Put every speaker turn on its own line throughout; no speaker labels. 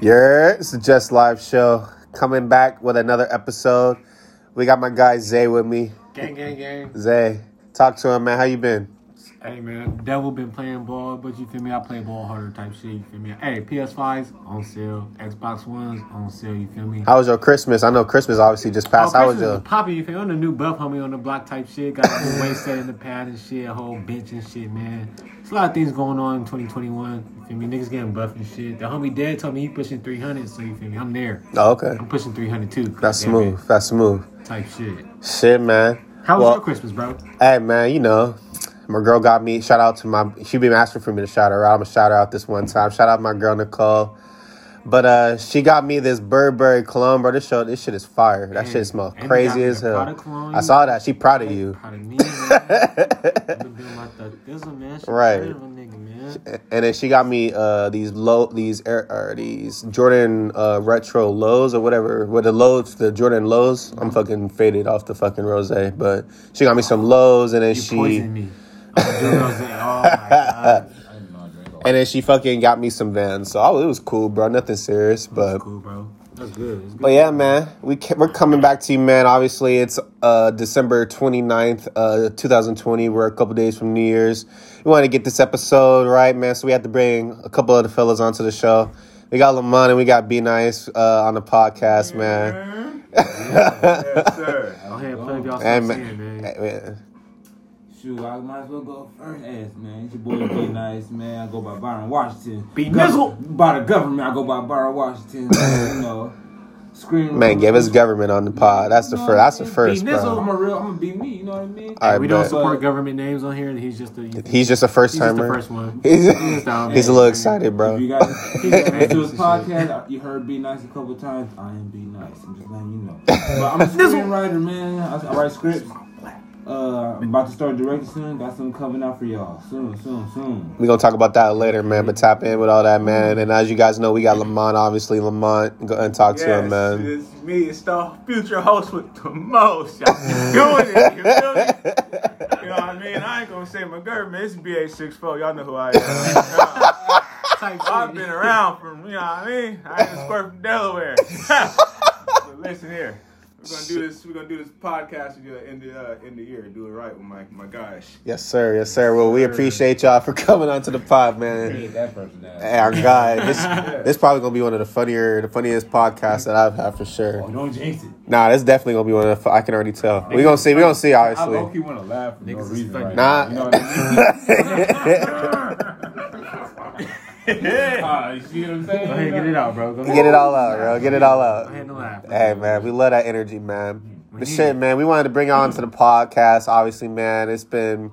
Yeah, it's the Just Live show coming back with another episode. We got my guy Zay with me.
Gang, gang, gang.
Zay, talk to him, man. How you been?
Hey, man. Devil been playing ball, but you feel me? I play ball harder type shit. You feel me? Hey, PS5s on sale. Xbox Ones on sale. You feel me?
How was your Christmas? I know Christmas obviously just passed.
Oh,
How was your?
was popping, you feel me? I'm the new buff homie on the block type shit. Got a new weight set in the pad and shit. A whole bench and shit, man. There's a lot of things going on in 2021. You feel me? Niggas getting buff and shit. The homie Dad told me he pushing 300, so you feel me? I'm there.
Oh, okay.
I'm pushing 300 too.
That's
Damn
smooth. That's smooth.
Type shit.
Shit, man.
How was
Well-
your Christmas, bro?
Hey, man. You know, my girl got me. Shout out to my. She been asking for me to shout her out. I'm gonna shout her out this one time. Shout out my girl Nicole. But uh, she got me this Burberry cologne, bro. This show, this shit is fire. That
Man,
shit smells crazy as hell. I saw that. She proud of you.
Proud of me, man. I've been doing my thug thizzle,
Right.
nigga,
and then she got me uh these low these air or these Jordan uh retro lows or whatever with the lows the Jordan lows. I'm fucking faded off the fucking rose, but she got me some lows and then
You
she
poisoned me. I'm doing those things. Oh
and then she fucking got me some Vans. So oh, it was cool, bro. Nothing serious, but
Cool, bro. That's good. It's good.
But yeah, man, we ca- we're coming back to you, man. Obviously, it's uh, December 29th, uh, 2020. We're a couple days from New Year's. We want to get this episode right, man. So we had to bring a couple of the fellas onto the show. We got Lamont and we got B-Nice uh, on the podcast, man.
yes, sir.
Go ahead, plug y'all
And man,
in, man.
eh, man,
Shoot, I might as well go first ass, man. It's your boy B-Nice, man. I go by Byron Washington.
Be
Gov-
Nizzle.
By the government, I go by Byron Washington. you know, scream.
man, give us government on the pod. That's the first. That's the first,
Be Nizzle.
I'm a real. I'm gonna be me. You know what I mean?
All right,
we don't
bet.
support government names on here, and he's just a he's,
He's just a first
he's just the
timer.
first one.
He's,
He's down.
he's a little excited, bro.
If you guys
He's
listen
famous
to his podcast, uh, you heard B-Nice a couple times. I am B-Nice. I'm just letting you know. But I'm a screenwriter, man. I, I write scripts. Uh, I'm about to start directing soon. Got something coming out for y'all soon, soon, soon.
We're gonna talk about that later, man. But tap in with all that, man. And as you guys know, we got Lamont, obviously. Lamont, go and talk to him, man.
It's me, it's the future host with the most. Y'all doing it, you feel me? You know what I mean? I ain't gonna say my man. It's BA64. Y'all know who I am.
Type
I've been around from, you know what I mean? I ain't a squirt from Delaware. but listen here. We're gonna do this. We're gonna do this podcast in the in the, uh, in the year. Do it right with my my guys.
Yes, sir. Yes, sir. Well, we appreciate y'all for coming onto the pod, man.
Hate that person.
Hey, our guy, this this probably gonna be one of the funnier, the funniest podcasts that I've had for sure.
Oh,
sure.
don't jinx it.
Nah, this definitely gonna be one of the. I can already tell. We gonna see. We gonna see.
I
Obviously.
low key want to laugh for no
Niggas is
reason right
Nah.
now. You know what I mean? You see what I'm saying?
Go ahead, get it out, bro. Go.
Get it all out, bro. Get it all
Go
out.
ahead and laugh.
Hey man, we love that energy, man.
We
But shit,
it.
man, we wanted to bring y'all onto the podcast. Obviously, man, it's been,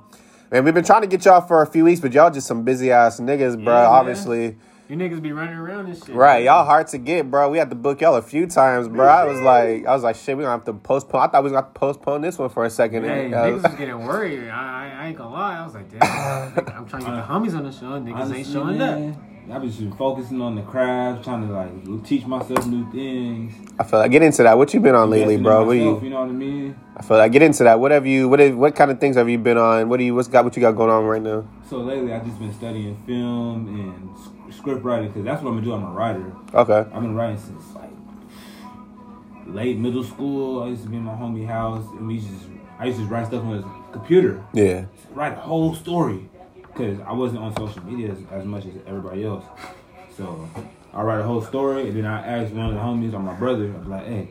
man, we've been trying to get y'all for a few weeks, but y'all just some busy ass niggas, bro.
Yeah, man.
Obviously,
You niggas be running around and shit.
right? Y'all hard to get, bro. We had to book y'all a few times, bro. I was like, I was like, shit, we gonna have to postpone. I thought we was gonna postpone this one for a second.
Hey,
Uh,
niggas was getting worried. I, I, I ain't gonna lie. I was like, damn. I'm trying to get the homies on the show. Niggas ain't
Honestly,
showing up.
I've been just focusing on the craft, trying to like teach myself new things.
I feel like get into that. What you been on lately,
Investing in
bro? What you?
you know what I mean?
I feel like get into that. What have you? What have, What kind of things have you been on? What do you? What's got? What you got going on right now?
So lately, I've just been studying film and s- script writing because that's what I'm gonna do. I'm a writer.
Okay.
I've been writing since like late middle school. I used to be in my homie house, and we just I used to write stuff on his computer,
Yeah.
write a whole story, because I wasn't on social media as, as much as everybody else. So I write a whole story, and then I ask one of the homies or my brother, I was like, "Hey,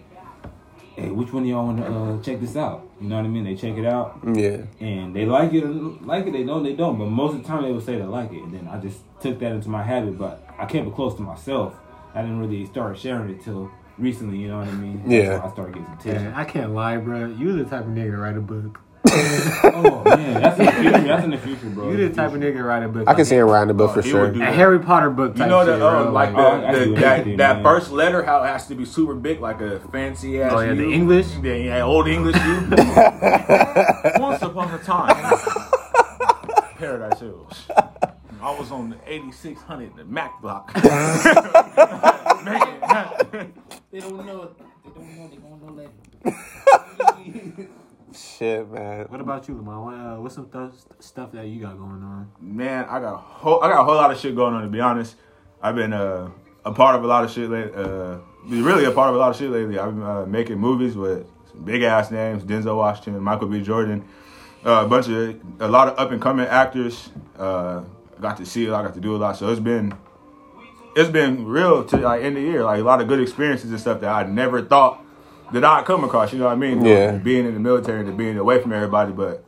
hey, which one of y'all want to uh, check this out?" You know what I mean? They check it out,
Yeah.
and they like it, like it. They don't, they don't. But most of the time, they would say they like it, and then I just took that into my habit. But I kept it close to myself. I didn't really start sharing it till recently. You know what I mean?
Yeah.
when I started getting some
Yeah. I can't lie, bro. You the type of nigga to write a book.
Oh man, that's in the future. That's in the future, bro.
You the type of nigga to write a book.
I can see him writing the book
Oh,
for sure.
a Harry Potter book
You know that, uh, like the, the,
do
that, that first letter, how it has to be super big, like a fancy ass.
Oh, yeah, the English?
Yeah, yeah, old English. Once upon a time, Paradise Hills. I was on the 8600, the Mac block. Man,
They don't know. They don't know. They don't know later.
Shit, man.
What about you, Lamar? What, uh, what's some th- stuff that you got going on?
man, I got a whole, I got a whole lot of shit going on. To be honest, I've been uh, a part of a lot of shit lately. Uh, really a part of a lot of shit lately. I've been uh, making movies with big ass names: Denzel Washington, Michael B. Jordan, uh, a bunch of a lot of up and coming actors. Uh, got to see it. I got to do a lot. So it's been it's been real to like end of the year. Like a lot of good experiences and stuff that I never thought that I'd come across. You know what I mean?
Yeah.
Being in the military and being away from everybody, but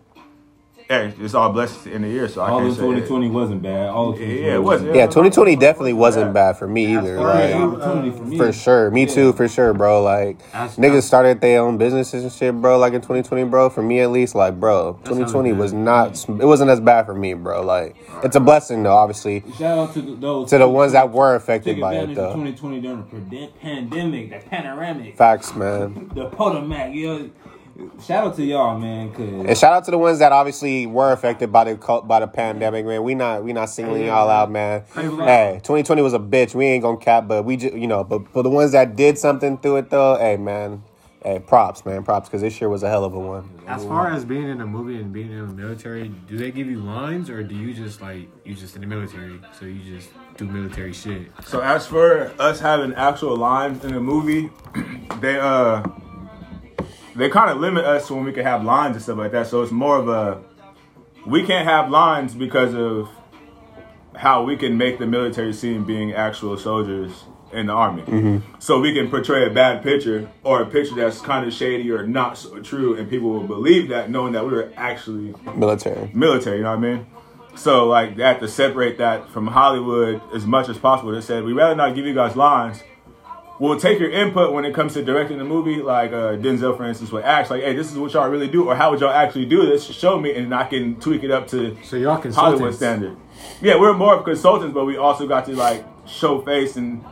hey, it's all blessings in the year. So I
All
can't
of
say
2020 wasn't bad. All of
Yeah,
2020
yeah, it wasn't.
Yeah, 2020 definitely wasn't bad for me either.
far
Like,
opportunity for me.
for sure, me too, for sure, bro. Like
That's-
niggas started their own businesses and shit, bro. Like in 2020, bro. For me at least, like, bro, 2020 was not. It wasn't as bad for me, bro. Like it's a blessing though, obviously,
Shout out to the, those
to the ones that were affected by
advantage
it though.
2020 during the pandemic, the panoramic,
Facts, man.
the Potomac. Yo, shout out to y'all, man. Cause
And shout out to the ones that obviously were affected by the by the pandemic, man. We not we not singling y'all out, man. Hey, 2020 was a bitch. We ain't gonna cap, but we just you know, but for the ones that did something through it though, hey man, hey props, man, props, because this year was a hell of a one.
As far as being in a movie and being in the military, do they give you lines or do you just like you just in the military, so you just do military shit?
So as for us having actual lines in the movie, they uh they kind of limit us when we can have lines and stuff like that. So it's more of a we can't have lines because of how we can make the military seem being actual soldiers in the army. Mm-hmm. So we can portray a bad picture or a picture that's kind of shady or not so true, and people will believe that knowing that we were actually
Military.
military, you know what I mean? So like they have to separate that from Hollywood as much as possible. They said we rather not give you guys lines. We'll take your input when it comes to directing the movie, like uh, Denzel, for instance, would ask like, "Hey, this is what y'all really do, or how would y'all actually do this? Show me, and I can tweak it up to
So y'all
Hollywood
consultants.
standard." Yeah, we're more of consultants, but we also got to like show face and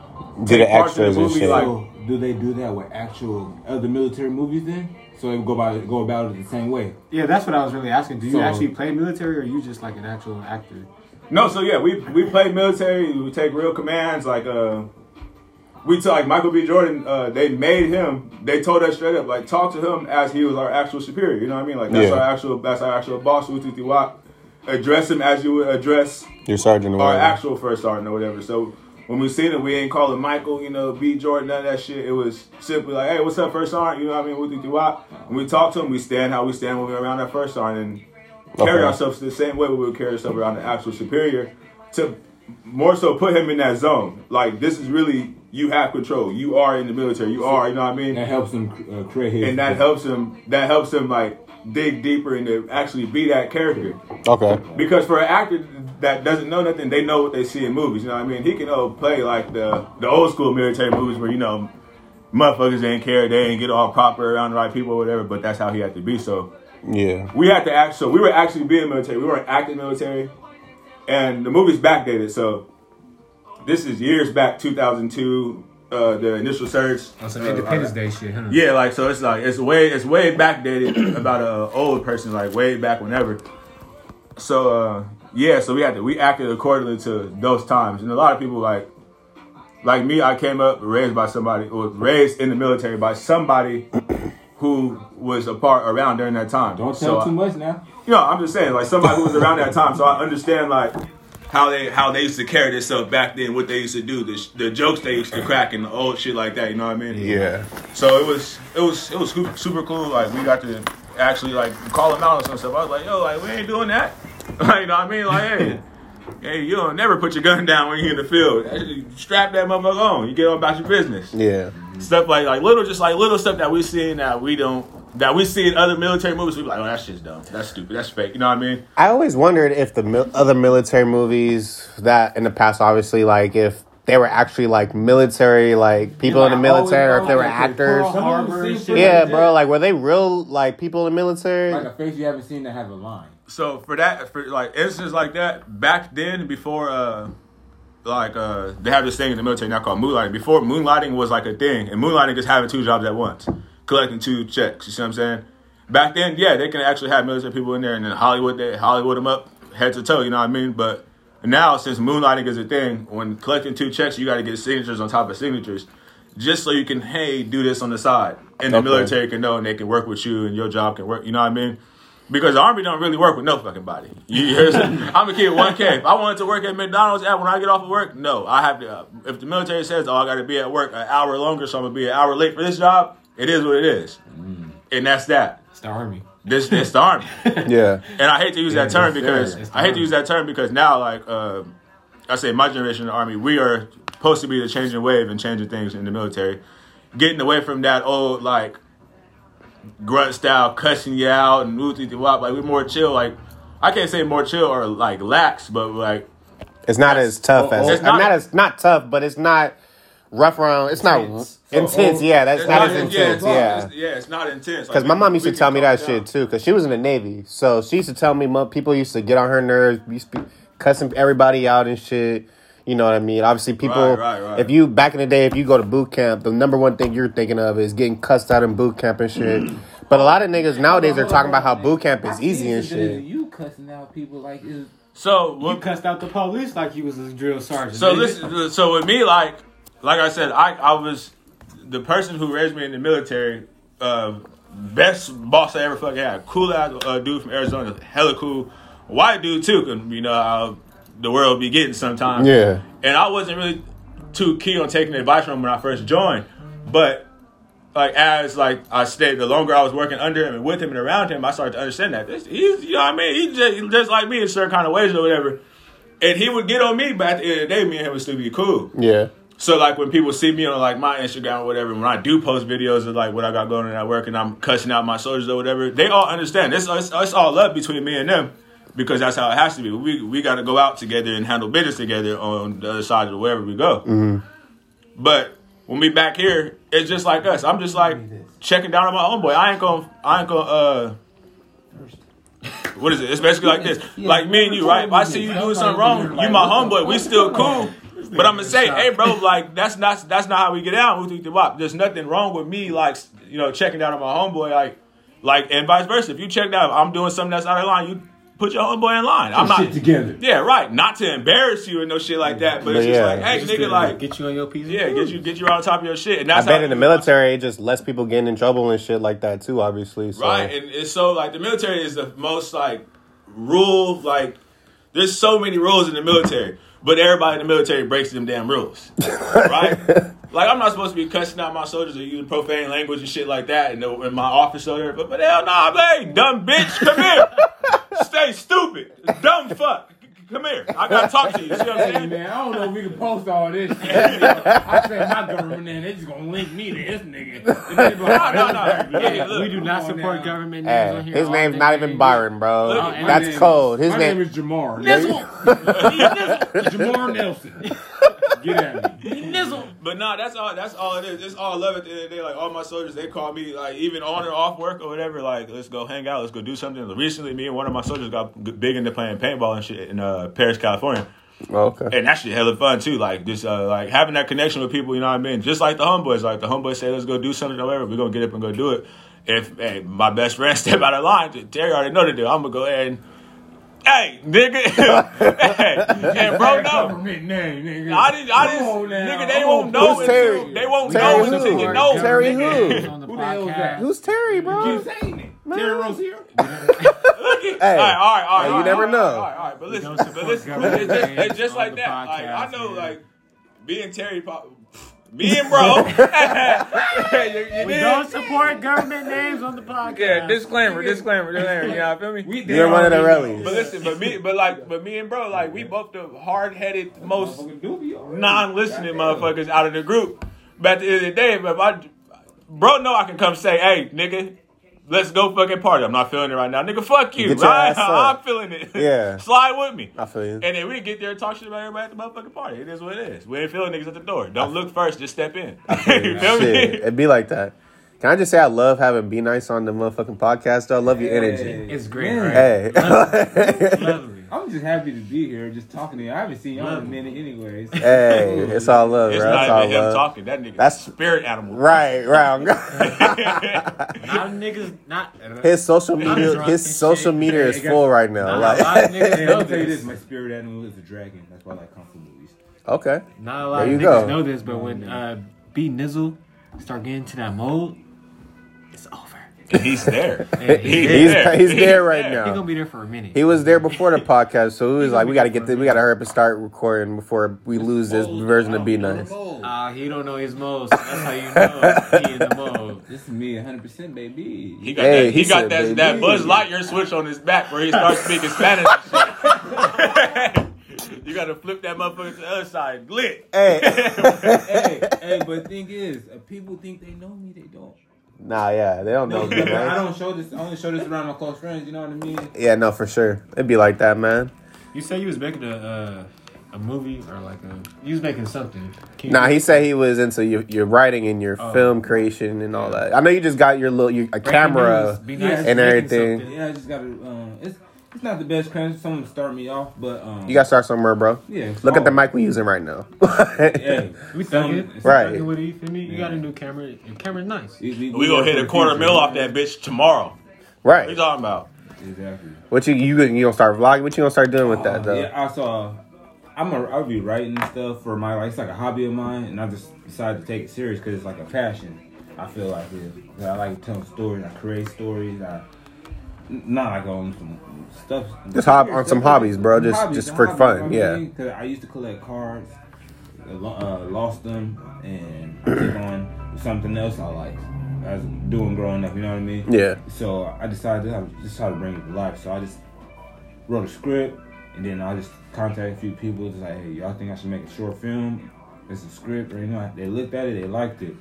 Do the
parts in
extras and shit.
Like,
So, do they do that with actual other military movies then? So they go about go about it the same way.
Yeah, that's what I was really asking. Do you
So-
actually play military or are you just like an actual actor?
No, so yeah, we we play military. We take real commands. Like uh, we talk like Michael B. Jordan. Uh, they made him. They told us straight up, like talk to him as he was our actual superior. You know what I mean? Like that's
Yeah.
our actual that's our actual boss. Ututi Wap. Address him as you would address
Your sergeant or
our actual first sergeant or whatever. So when we seen him, we ain't calling Michael, you know, B. Jordan, none of that shit. It was simply like, hey, what's up, first sergeant? You know what I mean? Ututi Wap. When we talk to him, we stand how we stand when we're around that first sergeant and carry
Okay.
ourselves the same way we would carry ourselves around the actual superior to more so put him in that zone. Like this is really you have control. You are in the military. You are, you know what I mean?
That helps them uh, create his.
And that helps him. That helps him like dig deeper and to actually be that character.
Okay.
Because for an actor that doesn't know nothing, they know what they see in movies. You know what I mean? He can oh, play like the the old school military movies where you know motherfuckers ain't care, they ain't get all proper around the right people or whatever. But that's how he had to be. So
Yeah.
we had to act. So we were actually being military. We weren't acting military, and the movie's backdated. So this is years back, 2002. Uh, the initial surge.
On some
Uh,
Independence Day shit, huh?
Yeah, like so it's like it's way it's way backdated about a old person, like way back whenever. So uh yeah, so we had to we acted accordingly to those times. And a lot of people like like me, I came up raised by somebody or raised in the military by somebody who was a part around during that time.
Don't
So,
tell too much now.
you know, I'm just saying, like somebody who was around that time, so I understand like how they how they used to carry themselves back then, what they used to do, the, the jokes they used to crack, and the old shit like that. You know what I mean?
Yeah.
So it was it was it was super, super cool. Like we got to actually like call them out on some stuff. I was like, yo, like we ain't doing that. Like you know what I mean? Like hey. Hey, you don't never put your gun down when you're in the field. Strap that motherfucker on. You get on about your business
Yeah.
stuff like like little just like little stuff that we see that we don't that we see in other military movies. We be like, oh, that shit's dumb. That's stupid. That's fake. You know what I mean?
I always wondered if the mil- other military movies that in the past, obviously, like if they were actually like military, like people in the military, or if they were actors.
Some of them seem pretty
Yeah, bro. Like, were they real like people in the military?
Like a face you haven't seen that have a line.
So for that, for like instances like that, back then before uh like uh they have this thing in the military now called moonlighting. Before moonlighting was like a thing, and moonlighting is having two jobs at once, collecting two checks. You see what I'm saying? Back then, yeah, they can actually have military people in there, and then Hollywood they Hollywood them up head to toe. You know what I mean? But now since moonlighting is a thing, when collecting two checks, you got to get signatures on top of signatures. Just so you can, hey, do this on the side, and the
Okay.
military can know, and they can work with you, and your job can work. You know what I mean? Because the army don't really work with no fucking body. You hear I'm? A kid, one K. If I wanted to work at McDonald's at when I get off of work, no, I have to. Uh, if the military says, "Oh, I got to be at work an hour longer, so I'm gonna be an hour late for this job," it is what it is, and that's that.
It's the army.
This it's the army.
Yeah.
And I hate to use that term because
sir. It's the
I hate to use that term because now, like uh, I say, my generation in the army, we are supposed to be the changing wave and changing things in the military, getting away from that old like grunt style, cussing you out and woo wop. Like we're more chill. Like I can't say more chill or like lax, but like
It's not as tough as
It's
it's not,
not-
as not tough, but it's not rough around. It's not
Intense.
intense.
oh,
Yeah, that's
it's
not as
yeah,
intense.
it's,
Yeah.
it's, yeah, it's not intense.
Because
Like,
my mom used to tell me that
down.
shit too. Because she was in the Navy, so she used to tell me mo- people used to get on her nerves, be cussing everybody out and shit. You know what I mean? Obviously, people.
Right, right, right.
If you back in the day, if you go to boot camp, the number one thing you're thinking of is getting cussed out in boot camp and shit. But a lot of niggas nowadays are talking about how boot camp is easy and shit.
You cussing out people like is
So
You cussed out the police like you was a drill sergeant.
So listen, so with me, like, like I said, I I was the person who raised me in the military. Uh, best boss I ever fucking had. Cool ass uh, dude from Arizona, hella cool. White dude too, 'cause, you know how the world be getting sometimes.
Yeah.
And I wasn't really too keen on taking advice from him when I first joined, but like as like I stayed, the longer I was working under him and with him and around him, I started to understand that this, he's you know what I mean. He just, just like me in certain kind of ways or whatever. And he would get on me, but at the end of the day, me and him would still be cool.
Yeah.
So like when people see me on like my Instagram or whatever, when I do post videos of like what I got going on at work and I'm cussing out my soldiers or whatever, they all understand. It's, it's, it's all love between me and them because that's how it has to be. We we got to go out together and handle business together on the other side of wherever we go. But when we back here, it's just like us. I'm just like checking down on my homeboy. I ain't gonna I ain't gonna uh. What is it? It's basically like this. Like me and you, right? If I see you doing something wrong, you my homeboy. We still cool. But I'm gonna say, hey, bro, like that's not that's not how we get down. There's nothing wrong with me, like you know, checking out on my homeboy, like, like, and vice versa. If you check out, I'm doing something that's out of line, you put your homeboy in line. I'm not
shit together.
Yeah, right. Not to embarrass you and no shit like that, but it's
But
just
yeah.
like, hey,
Just
nigga, like,
get you on your piece.
yeah, get you get you on top of your shit. And
I
that's
bet
how-
in the military, it just lets people getting in trouble and shit like that too. Obviously, so.
Right, and it's so like the military is the most like rule like there's so many rules in the military, but everybody in the military breaks them damn rules, right? like I'm not supposed to be cussing out my soldiers or using profane language and shit like that in, the, in my office or whatever. But, but hell nah, hey, dumb bitch, come here, stay stupid, dumb fuck, come here. I gotta talk to you. See what I'm
Hey
saying?
man, I don't know if we can post all this shit. I said my government name, they just gonna link me to this nigga. And they
No, no, no.
Yeah,
Yeah, look.
we do not support
now.
government names
Hey,
on here.
his name's not even Byron, bro.
Look,
That's
name-
cold. His
my
name.
name is Jamar.
Nizzle.
Jamar Nelson. Get at me.
Nizzle.
But nah, that's all. That's all it is. It's all love at the end of the day. Like all my soldiers, they call me like even on or off work or whatever. Like let's go hang out. Let's go do something. Recently, me and one of my soldiers got big into playing paintball and shit in uh, Perris, California,
Oh, okay.
and that shit hella fun too. Like just uh, like having that connection with people. You know what I mean? Just like the homeboys. Like the homeboys say, let's go do something or whatever. We're gonna get up and go do it. If hey, my best friend step out of line, Terry already know the deal. I'm gonna go ahead and. Hey, nigga. hey, and bro, no.
Government name, nigga.
I didn't. I didn't.
Come.
Nigga, they won't know
Who's
until
Terry?
they won't
Terry
know
who?
until you know.
Terry who?
names On the
Who the hell is that?
Who's Terry, bro?
Keep saying it. Terry Rose here.
Look at,
Hey.
all right, all right, all right.
Hey, you
all right,
never
all right,
know.
All right, all right, but listen, but listen, it's just, it's just like
the
that. Like I know,
yeah.
like me and Terry, pop- me and bro. You- you
We
dig?
don't support government names on the podcast.
Yeah, disclaimer, disclaimer, disclaimer. You know, feel me?
We
You're one of the
already know.
rallies.
But listen, but me, but like, but me and bro, like, we both the hard-headed, most
Motherfucking doobie already.
non-listening motherfuckers out of the group. But at the end of the day, if I, bro, know I can come say, hey, nigga, let's go fucking party. I'm not feeling it right now, nigga. Fuck you.
Get your
I,
ass up.
I'm feeling it.
Yeah.
slide with me.
I feel you.
And then we get there and talk shit about everybody at the motherfucking party. It is what it is. We ain't feeling niggas at the door. Don't look first, just step in. you feel
Shit,
me?
it'd be like that. Can I just say I love having B-Nice on the motherfucking podcast? though? I love your energy.
It's great, right?
Hey,
Lovely.
I'm just happy to be here, just talking to you. I haven't seen y'all in a minute, anyways.
hey, it's all love,
It's
bro. It's
not
all
even him
love.
talking. That nigga,
That's-
spirit animal.
Right, right.
Not niggas, not.
his social media, his social
shit.
media is
Hey, guys.
full right now.
Nah,
Like,
niggas
I'll tell you
this.
this: my spirit animal is a dragon. That's why I like kung fu movies.
okay,
Not a lot
There
of
you
niggas
go.
know this, but when uh, B Nizzle start getting to that mode, it's over.
He's there.
Hey,
He's
He's
there.
he's there right
He
now.
gonna be there for a minute.
He was there before the podcast, so he was like, "We got to get this. We got to hurry up and start recording before we lose this version of B-Nice."
Ah, he don't know his mode. So that's how you know he in the mode.
This is me 100%, baby.
He got
Hey,
that, he
he
got
said,
that,
baby.
that Buzz Lightyear switch on his back where he starts speaking Spanish and shit. you gotta flip that motherfucker to the other side. Glit.
Hey,
hey, hey, but the thing is, uh, people think they know me, they don't.
Nah, yeah, they don't know.
No,
Be
I don't show this. I only show this around my close friends. You know what I mean?
Yeah, no, for sure. It'd be like that, man.
You said you was making a uh, a movie or like a you was making something. Can you-
Nah, he said he was into your, your writing and your
Oh.
film creation and all that. I know you just got your little your, a
Breaking
camera.
news, be
Yeah,
nice
and
everything.
something.
Yeah, I just gotta. Um, it's it's not the best credit. Someone to start me off, but um,
You got to start somewhere, bro.
yeah. it's
Look at the mic we're using right now.
Hey,
We
some-
thugging,
it's-
Right.
thugging with it, you feel me? You
Yeah.
got a new camera. Your camera's nice.
We, we,
We gonna hit a quarter mil off that bitch tomorrow. What you
right.
talking about?
Exactly.
What you you you gonna start vlogging? What you gonna start doing with that
Uh,
though?
Yeah, I saw. I'm a, I'll be writing stuff for my like it's like a hobby of mine, and I just decided to take it serious because it's like a passion. I feel like it. I like telling stories. I create stories. I n- not like on some stuff.
Just hob- on some hobbies, bro. Just-
Hobbies,
just for
hobbies,
fun,
you know
yeah.
Cause I used to collect cards, uh, lost them, and took on something else I liked. I was doing growing up. You know what I mean?
Yeah.
So I decided to just try to bring it to life. So I just wrote a script, and then I just contacted a few people. Just like, hey, y'all think I should make a short film? It's a script, or you know, they looked at it, they liked it.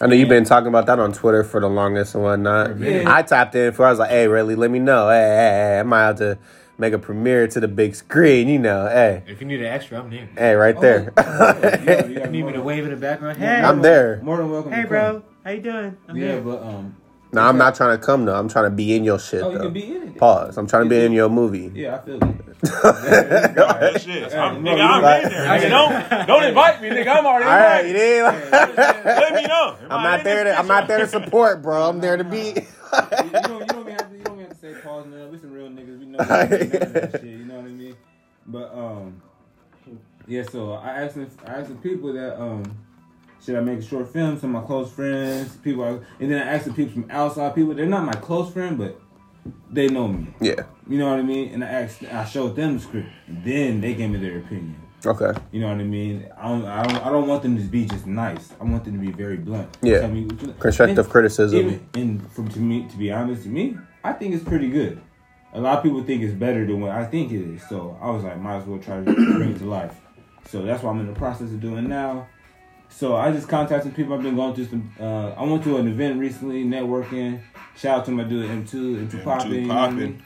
I know you've been talking about that on Twitter for the longest and whatnot.
Yeah.
I tapped in for. I was like, "Hey, really? Let me know. Hey, hey, hey, I might have to make a premiere to the big screen. You know, hey,
If you need an extra, I'm there.
hey, right there.
Oh, yeah, you got
You need me to wave in the background. Hey,
I'm there.
More than welcome.
hey, bro,
come.
how you doing? I'm
Yeah,
here.
but um,
no, I'm not trying to come though. I'm trying to be in your shit
oh, you
though.
can be in it.
Pause. I'm trying to be in your movie.
Yeah, I feel it.
That shit. I'm, nigga, I'm in there. Nigga, don't don't invite me, nigga. I'm already
All right, you
invited.
did.
Let me know.
I'm not there to. I'm not there to support, bro. I'm there to be.
you, you don't, you don't even have to, you don't even have to say pause now. We some real niggas. We know, we know that shit. You know what I mean? But um, yeah. So I asked, some- I asked some people that um, should I make a short film? Some of my close friends, people, I, and then I asked the people from outside people. They're not my close friend, but they know me.
yeah.
You know what I mean? And I asked, I showed them the script. Then they gave me their opinion.
Okay.
You know what I mean? I don't, I don't, I don't want them to be just nice. I want them to be very blunt.
Yeah.
Tell me
Constructive
and
criticism.
Even, and from to me, to be honest, to me, I think it's pretty good. A lot of people think it's better than what I think it is. So I was like, might as well try to bring it to life. So that's what I'm in the process of doing now. So I just contacted some people. I've been going through some. Uh, I went to an event recently, networking. Shout out to my dude M2, M2 Poppin. you know what I mean?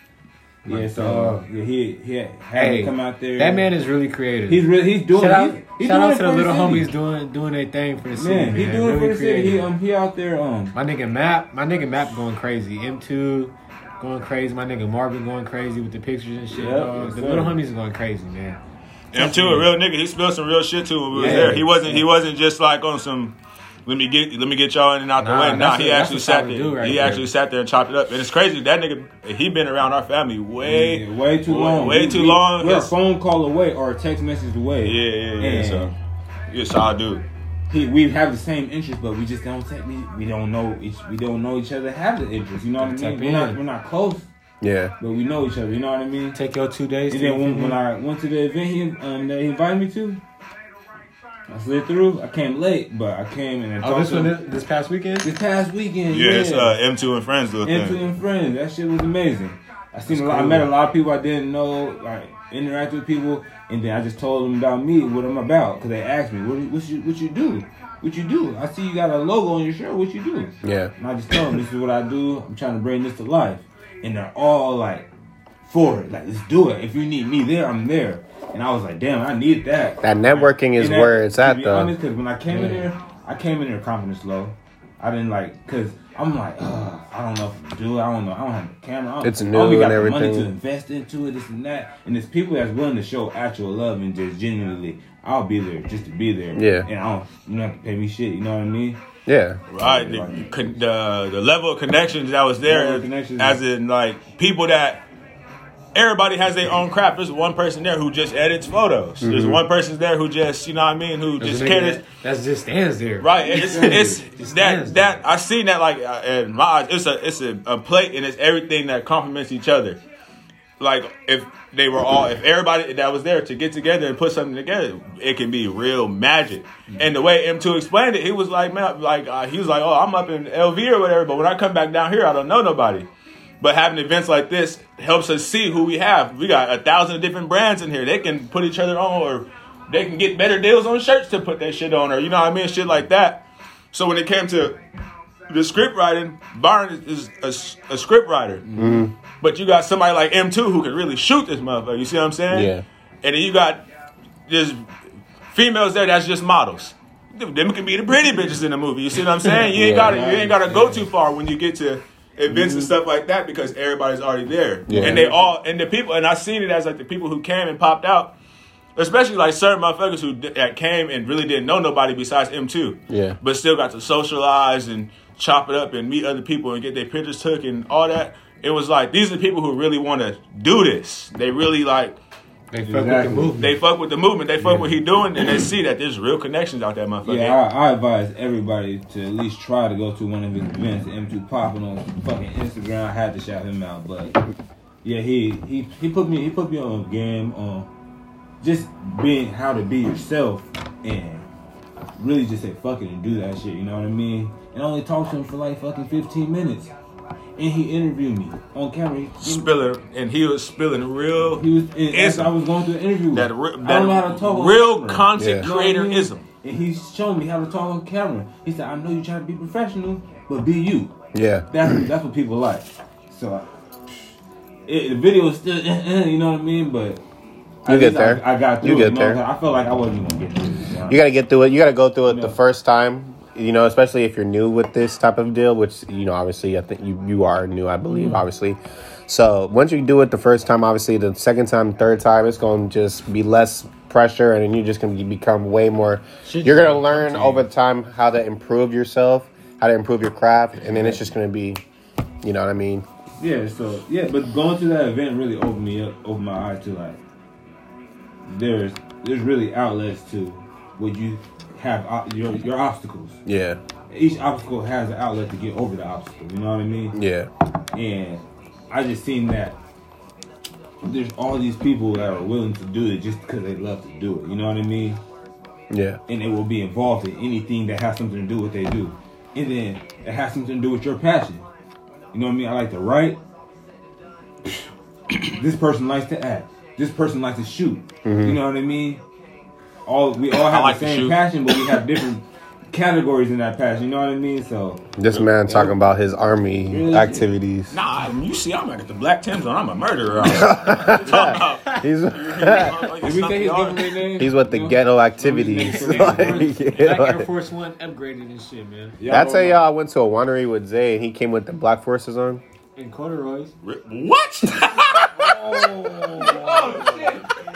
Yeah, so uh, yeah, he he had, had
Hey,
come out there.
That man is really creative.
He's really he's doing.
shout out,
he's, he's
shout
doing
out to the little
city.
homies doing doing their thing for the city.
Man,
Man,
he doing it for
really
the city. He um he out there um
My nigga Map, my nigga Map going crazy. M2 going crazy. My nigga Marvin going crazy with the pictures and shit.
Yep, yes,
the
sir.
little homies is going crazy, man.
I'm too a real nigga. He spilled some real shit too when we was
Yeah.
there. He wasn't. He wasn't just like on some. Let me get. Let me get y'all in and out the
Nah,
way. Nah, he
a-
actually sat there.
right
he
there.
actually sat there and chopped it up. And it's crazy. That nigga. He been around our family way.
yeah, way too
way-
long.
way
We-
too
we-
long.
We're a phone call away or a text message away.
Yeah, yeah, yeah.
And
So, he a solid dude.
he, we have the same interests, but we just don't take we, we don't know each we don't know each other have the interests. You know what I
Tap
mean? We're not we're not close,
Yeah.
but we know each other. You know what I mean?
Take your two days.
And then when,
get
when I went to the event he um, that he invited me to, I slid through. I came late, but I came and I
Oh,
talked
this
to
one
him.
this, this past weekend.
this past weekend.
Yeah, it's uh, M2 and friends little
Into
thing.
and friends. That shit was amazing. I seen
That's
a lot. I met a lot of people I didn't know. Like interact with people, and then I just told them about me, what I'm about, because they asked me, what what you what you do, what you do. I see you got a logo on your shirt. What you do?
Yeah.
And I just told them this is what I do. I'm trying to bring this to life, and they're all like for it. Like let's do it. If you need me there, I'm there. And I was like, damn, I need that.
That networking is
that-
where it's
to
at, though.
honest, because when I came in there, I came in there confidence low. I didn't like because I'm like, Ugh, I don't know if I do. it. I don't know. I don't have the camera. I
It's
I
new
only got
and
the money to invest into it, this and that. And it's people that's willing to show actual love and just genuinely, I'll be there just to be there.
Yeah.
And I don't, you don't have to pay me shit. You know what I mean?
Yeah.
Right. The, con- the the level of connections that was there,
of connections.
as in like people that everybody has their own crap. There's one person there who just edits photos. There's
Mm-hmm.
one person there who just, you know what I mean, who
There's
just
a nigga
cares.
that, that's just stands there.
Right, it's it's
Just
that that I seen that like uh, in my eyes. It's a it's a, a plate and it's everything that complements each other. Like if they were all if everybody that was there to get together and put something together, it can be real magic. And the way M2 explained it, he was like, man, like uh, he was like, oh, I'm up in LV or whatever, but when I come back down here, I don't know nobody. But having events like this helps us see who we have. We got a thousand different brands in here. They can put each other on, or they can get better deals on shirts to put their shit on, or you know what I mean, shit like that. So when it came to the script writing, Byron is a, a script writer. Mm-hmm. But you got somebody like M2 who can really shoot this motherfucker. You see what I'm saying?
Yeah.
And then you got just females there that's just models. Them can be the pretty bitches in the movie. You see what I'm saying? You ain't
Yeah.
gotta you ain't gotta go too far when you get to events and mm-hmm. stuff like that because everybody's already there.
Yeah.
And they all and the people and I seen it as like the people who came and popped out. Especially like certain motherfuckers who that came and really didn't know nobody besides M2
Yeah.
but still got to socialize and chop it up and meet other people and get their pictures took and all that. It was like these are the people who really want to do this. They really like
They fuck with the movement.
they fuck with the movement. They fuck what he doing and they see that there's real connections out there, motherfucker.
Yeah, I, I advise everybody to at least try to go to one of his events. M2 popping on fucking Instagram. I had to shout him out, but yeah, he he he put me he put me on a game on just being how to be yourself and really just say fuck it and do that shit. You know what I mean? And I only talked to him for like fucking 15 minutes, and he interviewed me on camera. He,
spilling and he was spilling real
he was and as
ism.
I was going through the interview.
that, re-
I don't know how to talk
real
camera.
content
Yeah.
You know I mean?
creatorism.
And he's showing me how to talk on camera. He said, I know you're trying to be professional, but be you.
Yeah.
That's that's what people like. So it, the video is still, you know what I mean? But
You
at
get there.
I, I got through
You
it.
get
you know
there.
I'm saying? I felt like I wasn't gonna get through it. You, know?
You got to get through it. You got to go through it the first time. You know, especially if you're new with this type of deal, which you know, obviously, I think you you are new. I believe, mm-hmm. obviously. So once you do it the first time, obviously, the second time, third time, it's going to just be less pressure, and then you're just going to become way more. You're going to learn over time how to improve yourself, how to improve your craft, and then it's just going to be, you know what I mean?
Yeah, so yeah, but going to that event really opened me up, opened my eyes to like there's there's really outlets to what you have uh, your your obstacles.
Yeah,
Each obstacle has an outlet to get over the obstacle. You know what I mean?
yeah,
And I just seen that there's all these people that are willing to do it just because they love to do it. You know what I mean?
yeah,
And they will be involved in anything that has something to do with what they do. And then it has something to do with your passion. You know what I mean? I like to write. this person likes to act. This person likes to shoot. Mm-hmm. You know what I mean? All we all have
like
the same passion, but we have different categories in that passion. You know what I mean? So
This man talking about his army
Really?
activities.
Nah, you see, I'm at the Black Timbs on. I'm a murderer. Talking about-
He's
did we say his
Something
government name?
he's with the
You know?
ghetto activities.
Black
Like,
Black
yeah,
Air Force One upgraded and shit, man.
Yeah,
I tell y'all, uh, I went to a winery with Zay, and he came with the black forces on.
And corduroys.
What?
Oh, oh,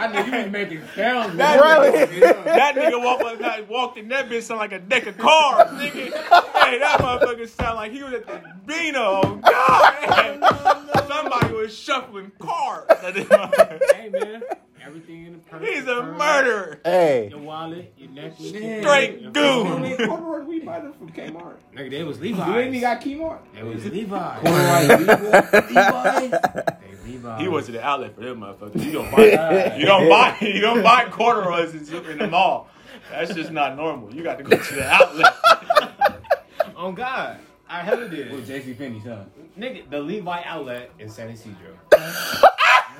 I knew you was making sounds.
That,
Really?
nigga, that nigga walked, walked in that bitch sound like a deck of cards, nigga. Hey, that motherfucker sound like he was at the Beano. Oh, God. Somebody was shuffling cards.
Hey, man. Everything in the purse.
He's a
murderer.
Hey,
murderer.
Your wallet, your necklace.
Yeah.
Straight
your
goon.
phone.
Corduroy, we buy them from Kmart.
Nigga, they was Levi's.
You ain't even got Kmart.
They was Levi's.
Levi's.
Levi's.
He was to the outlet for them motherfuckers. You don't buy, you don't buy, you don't buy corduroys in in the mall. That's just not normal. You got to go to the outlet.
On oh, God. I hella did.
With JC Penney's, huh?
Nigga, the Levi outlet in San Ysidro.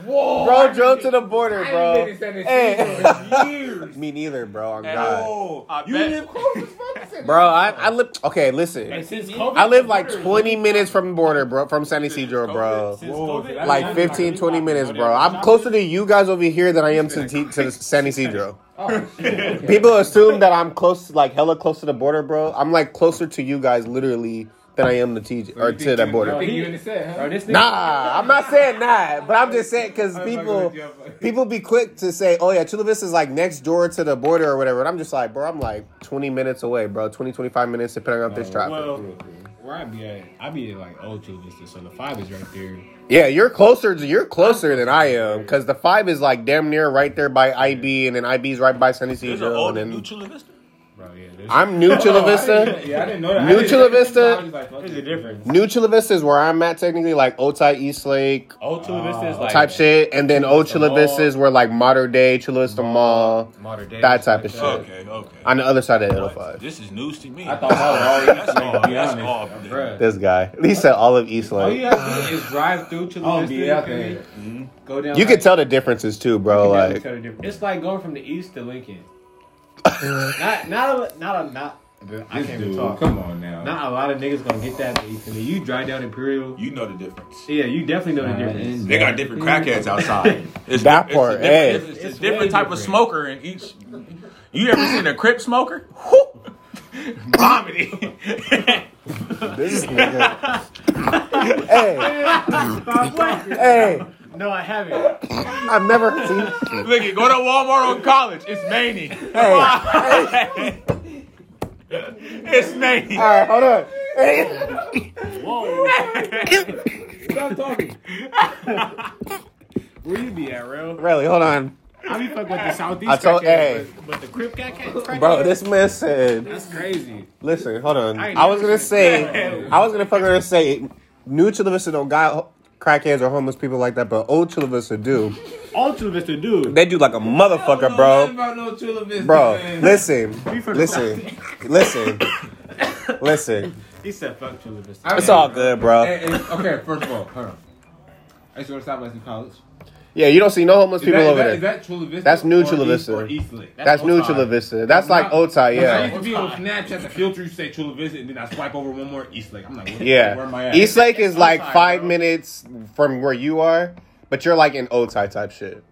bro drove to the border, bro.
been in San Ysidro
Hey,
Years.
me neither, bro. On
And-
God,
Oh,
I
you
bet.
live close as fuck.
bro. I, I live. Okay,
And
listen.
since COVID,
I live like 20 minutes from the border, bro. From San Ysidro, bro.
Since
Whoa,
Like 15, 20 minutes, bro. I'm closer to you guys over here than I am to, T- to San Ysidro.
Oh, shit.
People assume that I'm close, like hella close to the border, bro. I'm like closer to you guys, literally, than I am to TJ or to that border.
think you in the set, huh?
Bro, this nigga,
Nah, I'm not saying that, but I'm just saying because people
fucking with you, I'm fucking-
people be quick to say, "Oh yeah, Chula Vista is like next door to the border or whatever." And I'm just like, bro, I'm like 20 minutes away, bro. 20, 25 minutes depending on this uh, traffic.
well, where I be at, I be at like Old Chula Vista, so the five is right there.
Yeah, you're closer. To, you're closer than I am because the five is like damn near right there by IB, and then IB's right by San
There's an
Isidro.
old
And
New
then
Chula Vista.
Bro, yeah,
I'm new Chula
Oh, I
Vista.
Yeah, I didn't know that.
New
I didn't-
Chula Vista?
just like, fuck
there's a difference.
New Chula Vista is where I'm at technically, like Otay East Lake
Old Chula Vista is oh. like
type shit, and then Old Chula Vista is where like modern day Chula Vista Mall,
modern day,
that type of shit.
Okay, okay.
on the other side of 805.
This is news to me.
I thought that was all
that's
East Lake,
all. That's all.
that. Bruh.
This guy, he said all of East
All
Lake.
you have to do is drive through Chula
Oh,
Vista.
be out
okay? Go down.
You
like-
can tell the differences too, bro. Like,
tell the difference. It's like going from the east to Lincoln. Not, not, a, not, a, not. I
This
can't even
dude,
talk.
Come on now.
Not a lot of niggas gonna get that. But you feel me? You drive down Imperial.
You know the difference.
Yeah, you definitely know the
Right,
difference.
They got different crackheads outside. It's
That
di-
part,
It's a different,
hey.
it's, it's
It's
a different
way
type of smoker in each. You ever seen a Crip smoker? Whew. Vomiting.
this nigga. hey, hey,
No, I haven't.
I've never seen.
Look, you go to Walmart on college. It's Manny.
Hey,
It's Manny.
all right, hold on. Hey.
Stop talking.
Where you be at, real?
Really, hold on,
I be fucking with the southeast.
I told-
crackheads,
hey.
but, but the Crip cat crackhead,
bro. This man said.
that's crazy.
Listen, hold on.
I
I was gonna say. I was gonna fucking gonna say, New Chula Vista don't got crackheads or homeless people like that, but Old Chula Vista do.
All Chula Vista dude.
They do like a motherfucker, bro.
About no Chula Vista,
Bro,
man.
listen, listen, listen, listen.
He said fuck Chula Vista.
I
It's all good, bro.
Hey, hey, okay, first of all, hold on. I used to go to Southwestern College.
Yeah, you don't see no homeless
Is
people
that,
over
that,
there.
is that Chula Vista?
That's new Chula
East-
Vista.
Or East Lake?
That's New Chula Vista. That's like
Not-
yeah.
I used to be on Snapchat, the filter, you say Chula Vista, and then I swipe over one more East Lake. I'm like, where,
Yeah.
where am I at?
East Lake is like
Otay,
five
bro.
minutes from where you are, but you're like in Otay type shit.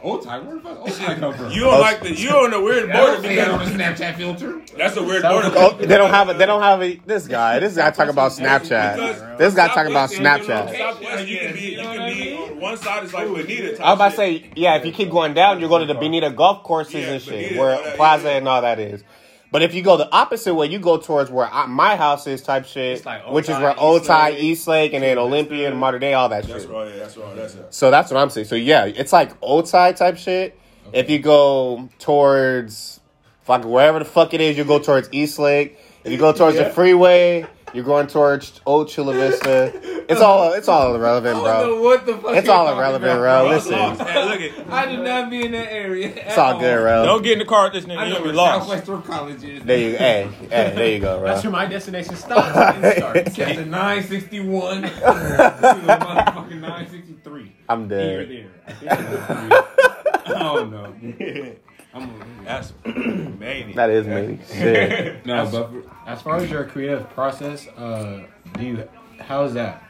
Old time. Where the fuck Old time come from?
You don't like the. You on the weird
I
border
don't that on
because
the Snapchat filter.
that's a weird border.
Oh, they don't have it. They don't have a. This guy. This guy talking about Snapchat. This guy talking about Snapchat.
You can be. You can be. On one side is like Bonita. type
I was about to say, yeah. If you keep going down, you're going to the Bonita golf courses
Yeah,
and shit,
Bonita,
where Plaza
yeah.
and all that is. But if you go the opposite way, you go towards where I, my house is, type shit,
It's like
which is where Otay,
Lake,
East Lake, and then Olympia and Modern Day, all that
That's
shit.
right. That's right. That's it.
So that's what I'm saying. So yeah, it's like Otay type shit. If you go towards fuck wherever the fuck it is, you go towards East Lake. If you go towards the freeway, you're going towards Old Chula Vista. It's all it's all irrelevant,
I don't know
bro.
what the fuck
It's
you're
all
talking
irrelevant,
about.
bro.
Bro,
Listen,
lost. Hey, look at.
I did not be in that area.
it's all good, bro.
Don't get in the car with this nigga.
I
You'll
know
be
where
lost.
Southwestern College is.
There you, hey, hey, there you go,
That's
bro.
where my destination stops and starts.
Chapter 961 to the motherfucking 963.
I'm
Here,
dead.
there. I think it's I don't know. I'm
That's mania.
That is me. Shit.
no, but for,
As far as your creative process, uh, do you? How is that?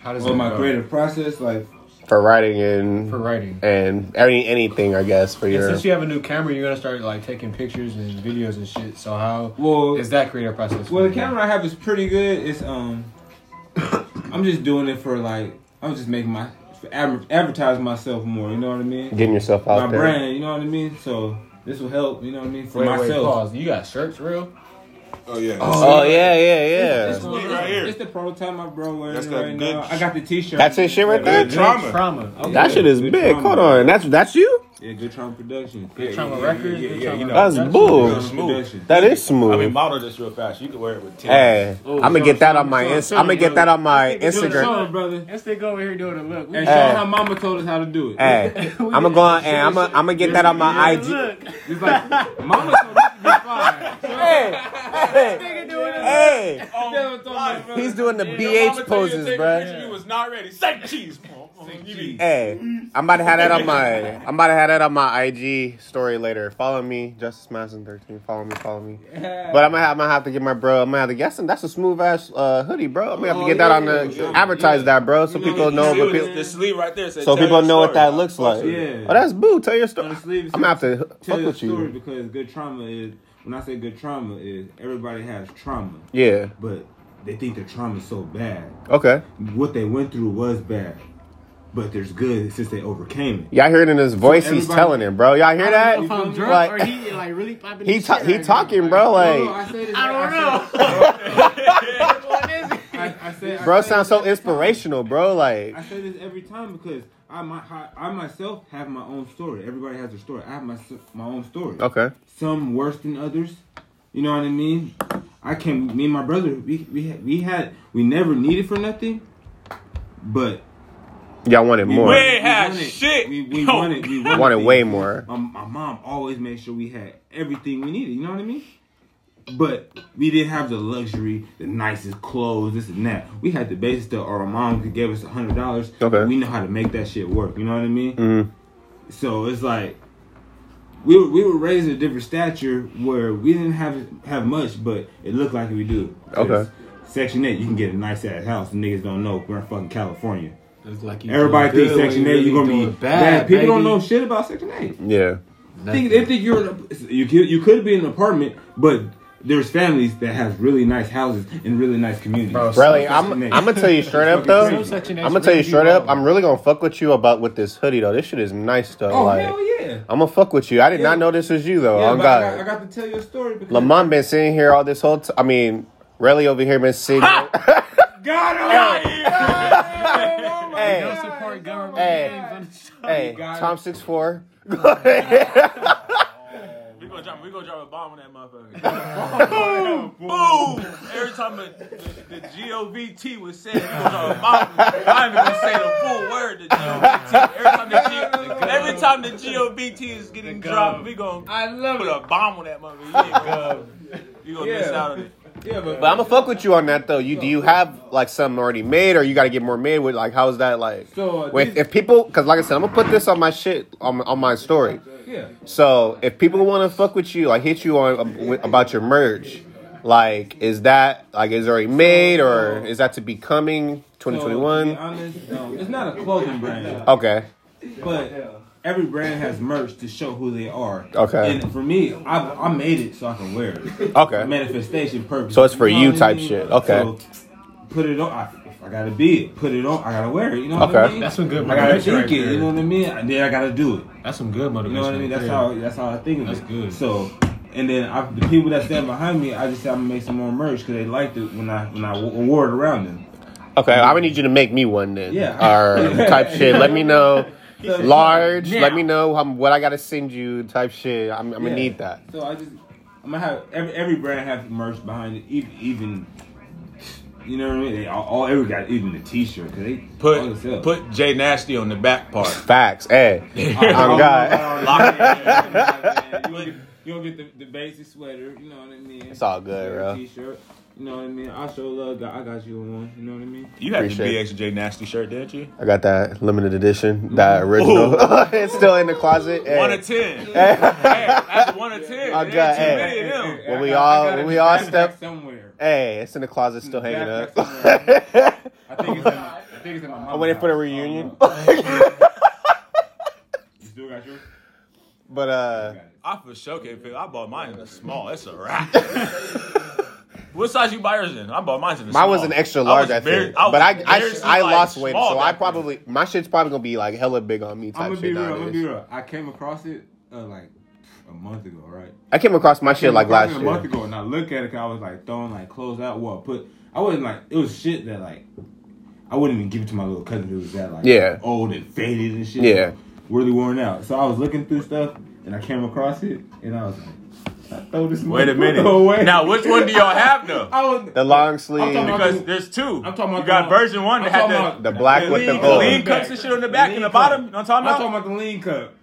How does
well, my
go
creative process, like,
For writing and
for writing?
and any anything, I guess, for
And
your.
since you have a new camera, you're gonna start like taking pictures and videos and shit. So how
well,
is that creative process?
well, the camera I have is pretty good. It's um, I'm just doing it for like, I'm just making my advertise myself more. You know what I mean?
Getting yourself out there.
My
there.
brand. You know what I mean? So this will help. You know what I mean for
Wait, wait,
myself.
pause. You got shirts, real?
Oh yeah.
Oh yeah, yeah, yeah.
This one,
Right here.
It's the prototype my bro wearing
That's
it right
good
now. I got the t-shirt.
That's his shit right there.
Good trauma.
Trauma. Okay.
That shit is
Good
big.
trauma.
Hold on, that's that's you.
Yeah, good trauma production.
Good
Yeah,
trauma
yeah,
records.
yeah,
good
yeah,
trauma
you know.
That's
production.
bull.
Smooth.
production.
That is
I mean, model this real fast. You can wear it with ten.
Hey,
Oh,
I'm gonna get that on my
show-
I'm gonna get that on my
Let's do it,
Instagram.
show
brother.
Let's take over here doing a look.
And
can-
show how mama told us how to do it.
Hey, I'm gonna go on and I'm gonna I'm gonna get that on my IG.
Look.
It's like, mama told us to get fired.
Hey, hey, hey.
Never told my brother.
He's doing the
Your
BH
tell you to
poses,
take a
bruh.
You was not ready. Say cheese. You
Hey, I'm about to have that on my I'm about to have that on my IG story later. Follow me, Justice Madison 13. Follow me, follow me. But I'm gonna have, I'm gonna have to get my bro. I'm gonna have to guess. him. That's a smooth ass uh, hoodie, bro. I'm gonna have to
Oh,
get that on the
yeah,
advertise
yeah.
that, bro, so
You
people
you
know. But
what
people,
The sleeve right there. Said,
so people
your
know what that looks like.
Yeah.
Oh, that's boo. Tell your story.
On the sleeve,
I'm gonna have to
tell
fuck
your
with
story
you.
because good trauma is when I say good trauma is everybody has trauma,
Yeah.
but they think their trauma is so bad.
Okay.
What they went through was bad, but there's good since they overcame it.
Y'all hear it in his voice. He's telling it, bro. Y'all hear
I
that?
don't know if I'm drunk
Like-
or he like really popping
He ta- he
right
talking,
now.
bro.
No,
Like
I this,
I
I
don't know. what is it?
I, I I say, I
Bro sounds so
every time.
inspirational, bro. Like,
I say this every time because I my I myself have my own story. Everybody has their story. I have my my own story.
okay,
Some worse than others. You know what I mean? I can. Me and my brother, we we had, we had we never needed for nothing, but
y'all wanted
we
more.
We
wanted-
ain't had
wanted-
shit.
We, we wanted we wanted,
Wanted way more.
My, my mom always made sure we had everything we needed. You know what I mean? But we didn't have the luxury, the nicest clothes, this and that. We had the basic stuff, or our mom could give us a hundred dollars.
Okay.
We know how to make that shit work. You know what I mean?
Mhm.
So it's like we were, we were raised at a different stature where we didn't have have much, but it looked like we do.
Okay.
Section eight, you can get a nice ass house. and Niggas don't know we're in fucking California.
Like you
Everybody thinks Section eight,
you
you're gonna be
doing
bad. People don't know shit about Section eight.
Yeah.
Think, they think you're in a, you could you could be in an apartment, but there's families that have really nice houses in really nice communities.
Bro,
Really, I'm. I'm gonna tell you straight up though.
crazy.
I'm gonna tell you straight up.
wrong.
I'm really gonna fuck with you about with this hoodie though. This shit is nice though.
Oh
like,
hell yeah!
I'm gonna fuck with you. I did
Yeah.
not know this was you though.
yeah
oh
but
God.
I, got, I got to tell you a story because
Lamont been sitting here all this whole. T- I mean, Relly over here been sitting.
got him.
hey, oh,
Don't support government
Hey.
names on the show.
hey, Tom six four.
We gonna drop, we gonna drop a bomb on that motherfucker. boom, boom. Every time the, the, the G-O-V-T was said, we gonna drop a bomb. I ain't even gonna say the full word, the G-O-V-T. Every time the, G, every time the G-O-V-T is getting dropped, we gonna
I love
put
it.
a bomb on that motherfucker. You gonna, you gonna miss
Yeah.
out on it.
Yeah, but,
But I'm gonna fuck with you on that though. You do you have like something already made, or you got to get more made with? Like, how's that like?
So, uh,
Wait, if people, because like I said, I'm gonna put this on my shit on, on my story.
Yeah.
So if people want to fuck with you, like hit you on um, about your merch, like is that like is already made or is that to be coming
So, to be
2021?
honest, um, it's not a clothing brand,
Okay,
but every brand has merch to show who they are.
Okay.
And for me, I, I made it so I can wear it.
okay.
Manifestation purpose.
So it's for you
I
type
mean?
shit. Okay.
So, put it on. I, I gotta be it, put it on. I gotta wear it. You know what
Okay.
I mean?
That's some good
I gotta
motivation
think
right
it.
there.
You know what I mean? And then I gotta do it.
That's some good
You know what I mean? That's
right
how that's how I think of
That's
it.
good.
So, and then I, the people that stand behind me, I just say I'm gonna make some more merch because they liked it when I when I wore it around them.
Okay, I would need you to make me one then.
Yeah.
Or type shit. Let me know.
So-
Large.
Now.
Let me know how, what I gotta send you. Type shit. I'm, I'm gonna need that.
So I just I'm gonna have every every brand have merch behind it, even, even you know what I mean. They all, all every got even the T-shirt because they
Put put Jay Nasty on the back part.
Facts. Eh? Hey.
Oh,
On God.
Lock it in. You don't get, you don't get the, the basic sweater. You know what I mean.
It's all good, bro.
T-shirt. You know what I mean. I show love. I got you one. You know what I mean.
You had the
Appreciate
BX Jay Nasty shirt, didn't you?
I got that limited edition, that original. it's still in the closet. Hey.
One of ten. hey, that's one of ten.
I got-
ain't too
hey.
many of them.
When we
got-
all-
I
when we all step-
somewhere.
Hey, it's in the closet, still hanging up.
Back- back I think it's in my, I think it's in my
I'm
mama's
waiting for the reunion.
You still got yours?
but uh,
I for sure can't fit. I bought mine in a small. It's a wrap. What size you buy yours in? I bought mine in a small.
mine was an extra large, I,
very-
think.
was
but I I,
very,
I
like,
lost weight, so I
back
probably my shit's probably gonna be like hella big on me type
I'm gonna be
shit.
real. I'm gonna
nowadays.
be real. I came across it uh, like a month ago, right?
I came across my shit
Came
like
across
last
it a month
year.
ago, and I look at it. 'cause I was like throwing like clothes out. What I put? I wasn't like it was shit that like I wouldn't even give it to my little cousin who was that like
Yeah.
old and faded and shit.
Yeah.
really worn out. So I was looking through stuff, and I came across it, and I was like, I throw this.
Wait a
motherfucker
minute.
Away.
Now, which one do y'all have though?
I was
The long sleeve.
I'm talking
Because there's two.
I'm talking about
you got
the-
version one that had the,
The black
the
with the
lean,
gold.
lean cups and shit on the back and the bottom. You know what I'm talking about?
I'm
talking
talking
about?
about the lean cup.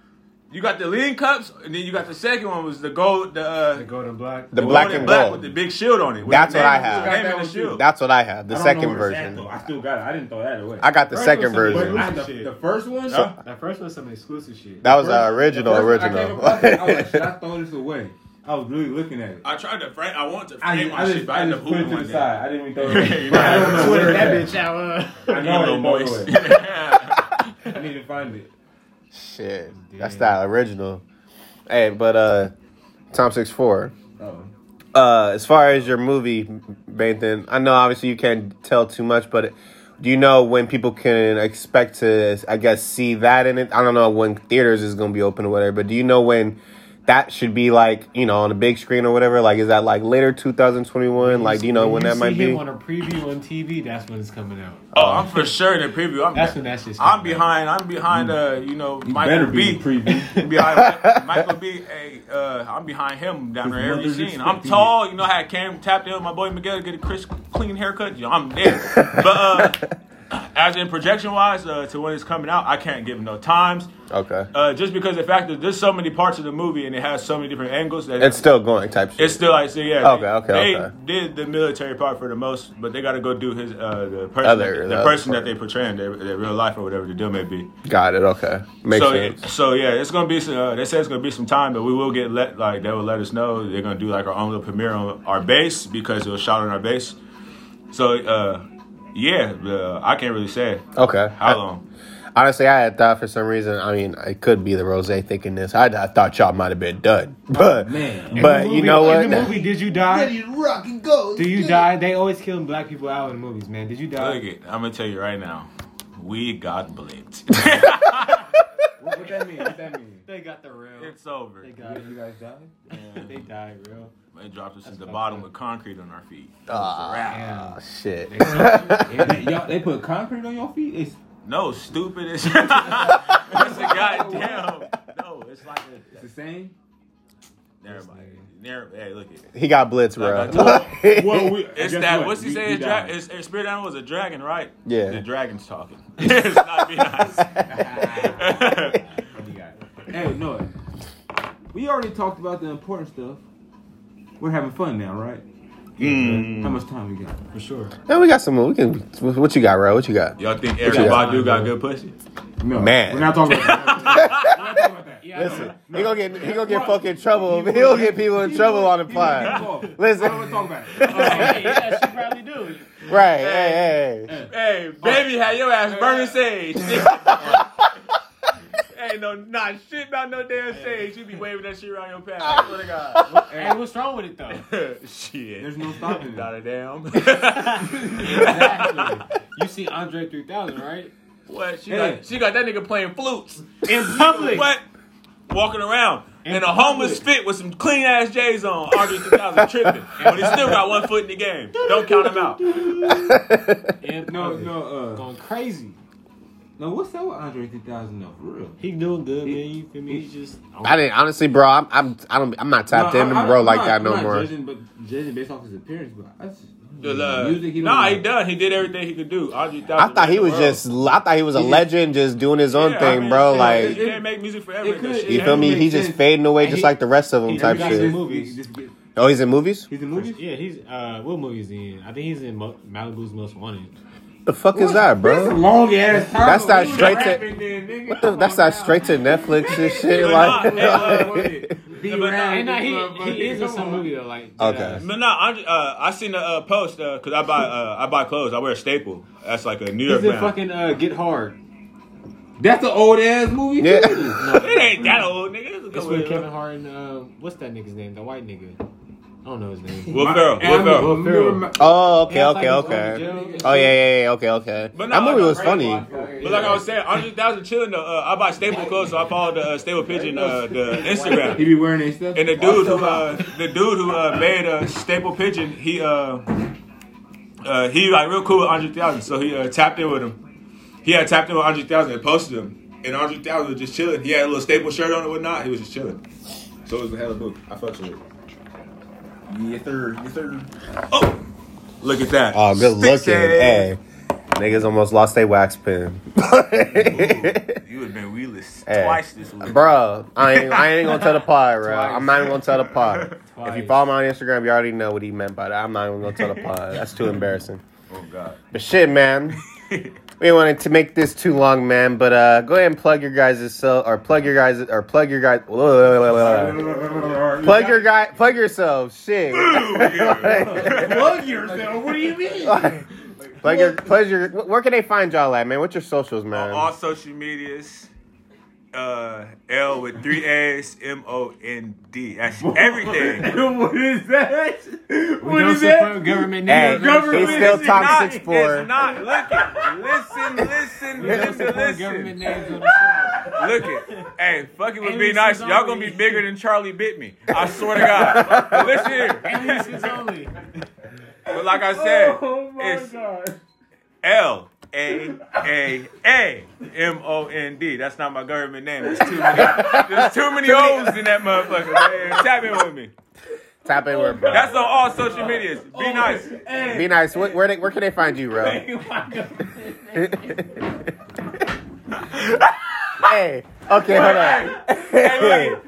You got the lean cups, and then you got the second one was the gold, the, uh,
The golden black.
The
the
black and
black
gold.
with the big shield on it.
That's what I have.
the name
that
the shield.
That's what I have. The
I
second
know at,
version.
though. I still got it. I didn't throw that away.
I got the
First
second version.
The, the first one.
Huh?
That first was some exclusive shit.
That was the
first-
original,
the first one I came
original.
across I was like, should I throw this away? I was really looking at it.
I tried to frame. I want to
I,
frame
I
my
just,
shit, but
I
I
just
ended up
put it
moving
to
one
the
day.
side. I didn't even throw it away.
You know,
I don't know
Twitter that bitch out. Uh.
I
You
know
little
I
moist.
didn't throw it away. I need to find it.
Shit, that's that original. Hey, but uh, Tom six four.
Oh.
Uh, as far as your movie, Bathan, I know obviously you can't tell too much, but do you know when people can expect to, I guess, see that in it? I don't know when theaters is gonna be open or whatever, but do you know when that should be like you know on a big screen or whatever? Like, is that like later 2021? Like, do you know when
you
that might
see
be?
him on a preview on TV, that's when it's coming out.
Oh, I'm for sure in the preview. I'm,
That's when that shit's
I'm
coming out.
behind. I'm behind. Uh, you know,
You
Michael
better be
B.
preview.
behind Michael B. Hey, uh, I'm behind him down there every scene. I'm tall. You know, I had Cam tapped in with my boy Miguel to get a crisp, clean haircut. You know, I'm there. But uh, as in projection wise, uh, to when it's coming out, I can't give no times.
Okay,
Uh, just because the fact that there's so many parts of the movie and it has so many different angles that
it's still going type shit.
it's still like so yeah.
Okay,
they,
okay,
They
okay.
did the military part for the most, but they got to go do his uh the person
Other-
the,
the
person
part.
that they portray in their, their real life or whatever the deal may be.
Got it. Okay, makes
so
sense.
so yeah, it's gonna be some. Uh, they say it's gonna be some time, but we will get let like they will let us know they're gonna do like our own little premiere on our base because it was shot on our base. So uh yeah, uh, I can't really say
Okay,
how long.
Honestly, I had thought for some reason. I mean, it could be the rose thinking this. I, I thought y'all might have been done, but
man.
But
the
you
movie-
know
In the
what?
movie, did you die?
Ready to rock and go.
Do you die? They always killing black people out in the movies, man. Did you die?
Look it, I'm gonna tell you right now, we got blipped.
What, what that mean? What that mean?
They got the real.
it's over.
They got it.
You guys died?
They died, real.
They dropped us to the bottom
up.
with concrete on our feet.
Ah,
Damn.
shit.
They
they, they put concrete on your feet? It's,
No, stupid. It's, it's a goddamn. No, it's like a.
it's the same?
Never mind. Never, hey, look it.
He got blitz, bro.
Like I
Well, we,
It's that.
what?
What's he
We-
say?
we
It's, dra- it's, it's spirit animal is a dragon, right?
Yeah.
The dragon's talking. it's not B-Nice.
What you got? Hey, no. We already talked about the important stuff. We're having fun now, right?
Mm.
How much time we got?
For sure.
yeah, we got some. We can. What you got, bro? What you got?
Y'all think
you
Erykah
got?
Badu got good pussy?
No,
Man.
We're not talking about that. We're not talking about that.
Yeah,
Listen, he gonna get he gonna get fucking trouble. He gonna get people in trouble on the pod. Listen.
I don't talk about it.
Hey, yeah, she probably do.
Right? Hey, hey.
Hey, baby, had your ass burning sage. Hey, no, not shit about no damn sage. You be waving that shit around your pad. I swear to God.
Hey, what's wrong with it though?
shit.
There's no stopping
Not
it.
a damn.
exactly. You see Andre 3000, right?
what? She
Hey.
got she got that nigga playing flutes.
In public.
What? Walking around in,
In
a homeless fit with some clean ass J's on. Andre 3000 tripping, but he still got one foot in the game. Don't count him out.
In
No,
public.
no, uh,
Going crazy.
No. What's up with Andre 3000 though? For real?
He doing good, man. You feel me? He just.
I didn't honestly, bro. I'm I'm I don't I'm not tapped
No,
into
I- I-
bro
I'm
like
not-
that no
I'm not
more.
Judging, but judging based off his appearance, but I just,
The, uh,
music. He don't
nah,
know.
he done. He did everything he could do. Andre 3000
I thought he was
world.
just I thought he was a
He-
legend, just doing his own
Yeah, I
thing,
mean,
bro.
shit,
Like
you can't make music forever.
it could-
shit
you feel
don't
me?
make
He's just
sense.
fading away
And
just
he-
like the rest of them
he-
type
he
shit.
movies.
Oh, he's in movies.
He's in movies.
Yeah, he's uh, what movie is he in? I think he's in Mo- Malibu's Most Wanted.
The fuck is that, bro?
That's a long ass time.
That's that
We
straight to-
then.
What the, that's that straight to Netflix and shit.
But
Like,
uh,
Be
but nah,
nah, he
motherfucker.
he is in some movie though, like
Okay.
Deadass.
But no, Andre, uh, I seen a uh, post because I buy uh, I buy clothes. I wear a staple. That's like a New York
He's in fucking uh, Get Hard.
That's an old ass movie.
Yeah.
too.
it ain't that old, nigga. It's a
It's with Kevin. Hart and uh, what's that nigga's name? The white nigga. I don't know his name.
Will Ferrell. Will
I'm-
Ferrell.
Oh, okay,
Yeah,
okay,
like
okay.
he's going to jail.
Oh yeah, yeah, yeah. Okay, okay.
But
That movie was funny.
But like I was saying, Andre Thousand chilling. though. Uh, I bought staple clothes, so I followed the uh, Staple Pigeon uh, the Instagram.
He
Instagram.
be wearing that stuff.
And the dude who uh, the dude who uh, made a Staple Pigeon, he uh, uh, he like real cool with Andre Thousand, so he uh, tapped in with him. He had tapped in with Andre Thousand and posted him, and Andre Thousand was just chilling. He had a little Staple shirt on and whatnot. He was just chilling. So it was a hell of a book. I fucked with it. Yes sir, yes sir. Oh, look at that.
Oh, good
Sticks
looking.
head.
Hey, niggas almost lost their wax pen.
You would have been wheelless
Hey.
twice this week.
Bro, I ain't, I ain't gonna tell the pod, bro.
Twice.
I'm not even gonna tell the pod. If you follow me on Instagram, you already know what he meant by that. I'm not even gonna tell the pod. That's too embarrassing.
Oh God.
But shit, man. We wanted to make this too long, man. But uh, go ahead and plug your guys' self, or plug your guys, or plug your guys. Plug your guy, plug yourself. Shit.
Plug yourself. What do you mean?
plug your, plug your. Where can they find y'all at, man? What's your socials, man?
On all social medias, uh, L with three A's, M O N D. That's everything.
what is that?
We
What
don't
is that?
support government
Hey,
names.
government
he's still
is
top
not,
six four.
It's not. Look it. Listen, listen,
We don't
listen,
government
listen.
names on the show.
Look it. Hey, fucking would be
Aliases
nice. Y'all gonna be bigger than Charlie bit me. I swear to God. But listen here.
Only.
But like I said,
Oh my
it's
god.
L A A A M O N D. That's not my government name. There's too many. There's too many O's in that motherfucker. Man. Tap in with me.
Tap in with bro.
That's on all social medias. B-Nice.
Be nice. Where, where, they, where can they find you, bro? hey. Okay, hold on.
Hey, look.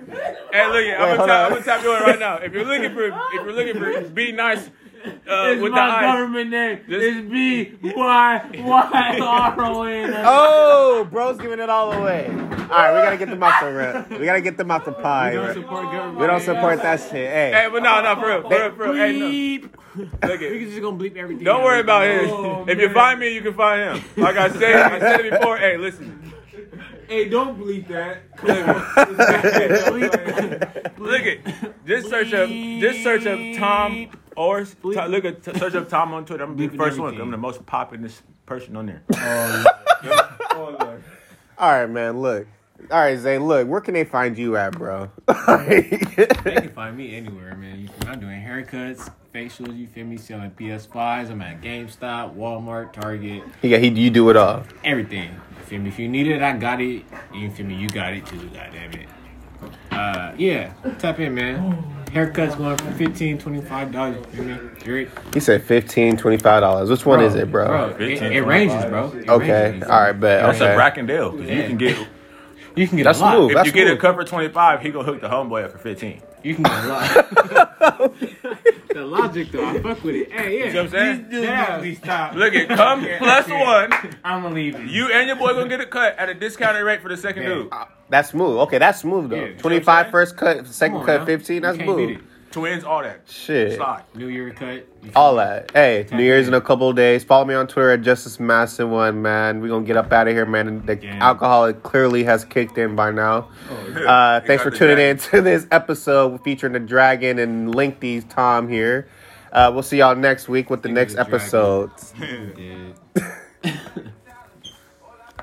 Hey, look. I'm
hold
gonna tap,
on.
I'm gonna tap you in right now. If you're looking for, if you're looking for, B-Nice. Uh,
It's
with
my
eyes.
government name.
Just-
It's B Y Y R O N.
Oh, bro's giving it all away. All right, we gotta get them out the rip. We gotta get them out the pie.
We don't support government.
We don't support that shit.
Hey,
Hey,
but no, no, for real, for real, for real. Hey, no.
Bleep.
Look
We
it.
can just gonna bleep everything.
Don't
out.
worry about him.
Oh,
if you
man.
find me, you can find him. Like I said, I said it before. Hey, listen.
Hey, don't bleep that.
Look at just search up just search up Tom or t- look at t- search up Tom on Twitter. I'm gonna be the
Bleeping
first one.
everything.
I'm the most popular person on there.
Oh, Lord.
all right, man. Look, all right, Zay. Look, where can they find you at, bro?
They can find me anywhere, man. You feel me? I'm doing haircuts, facials. You feel me? Selling PS5s. I'm at GameStop, Walmart, Target,
yeah, he, you do it all.
everything. You feel me? If you need it, I got it. You feel me? You got it too. Goddamn it. Uh, yeah. Tap in, man. Haircuts going for 15 dollars. You feel me? Drake.
He said 15 $25. Which one is it, bro?
Bro, it,
15,
it ranges, bro. It
Okay,
ranges.
all right, bet.
That's
Okay.
a Brackendale. 'cause You
Yeah.
can get
You can get
That's
a lot.
smooth.
if
That's
you get a
cool.
cut 25, he gonna hook the homeboy up for 15.
You can go a lot. the logic, though, I fuck with it. Hey, yeah.
You know what I'm saying?
Yeah.
Please stop.
Look at come plus one.
I'm gonna leave it.
You and your boy gonna get a cut at a discounted rate for the second
Yeah.
dude.
Uh, that's smooth. Okay, that's smooth, though.
Yeah.
25 first cut, second
on,
cut,
now.
15. That's smooth.
It.
Twins, all that.
Shit.
Slide.
New Year cut.
All that. Hey,
Tap
New Year's
in.
in a couple of days. Follow me on Twitter at Justice Masson One, man. We're gonna get up out of here, man. And the
Yeah.
alcohol clearly has kicked in by now.
Oh,
Uh, thanks for tuning
jacket.
in to this episode featuring the Dragon and Linkty's Tom here. Uh, we'll see y'all next week with the next
the
episode.
Dude.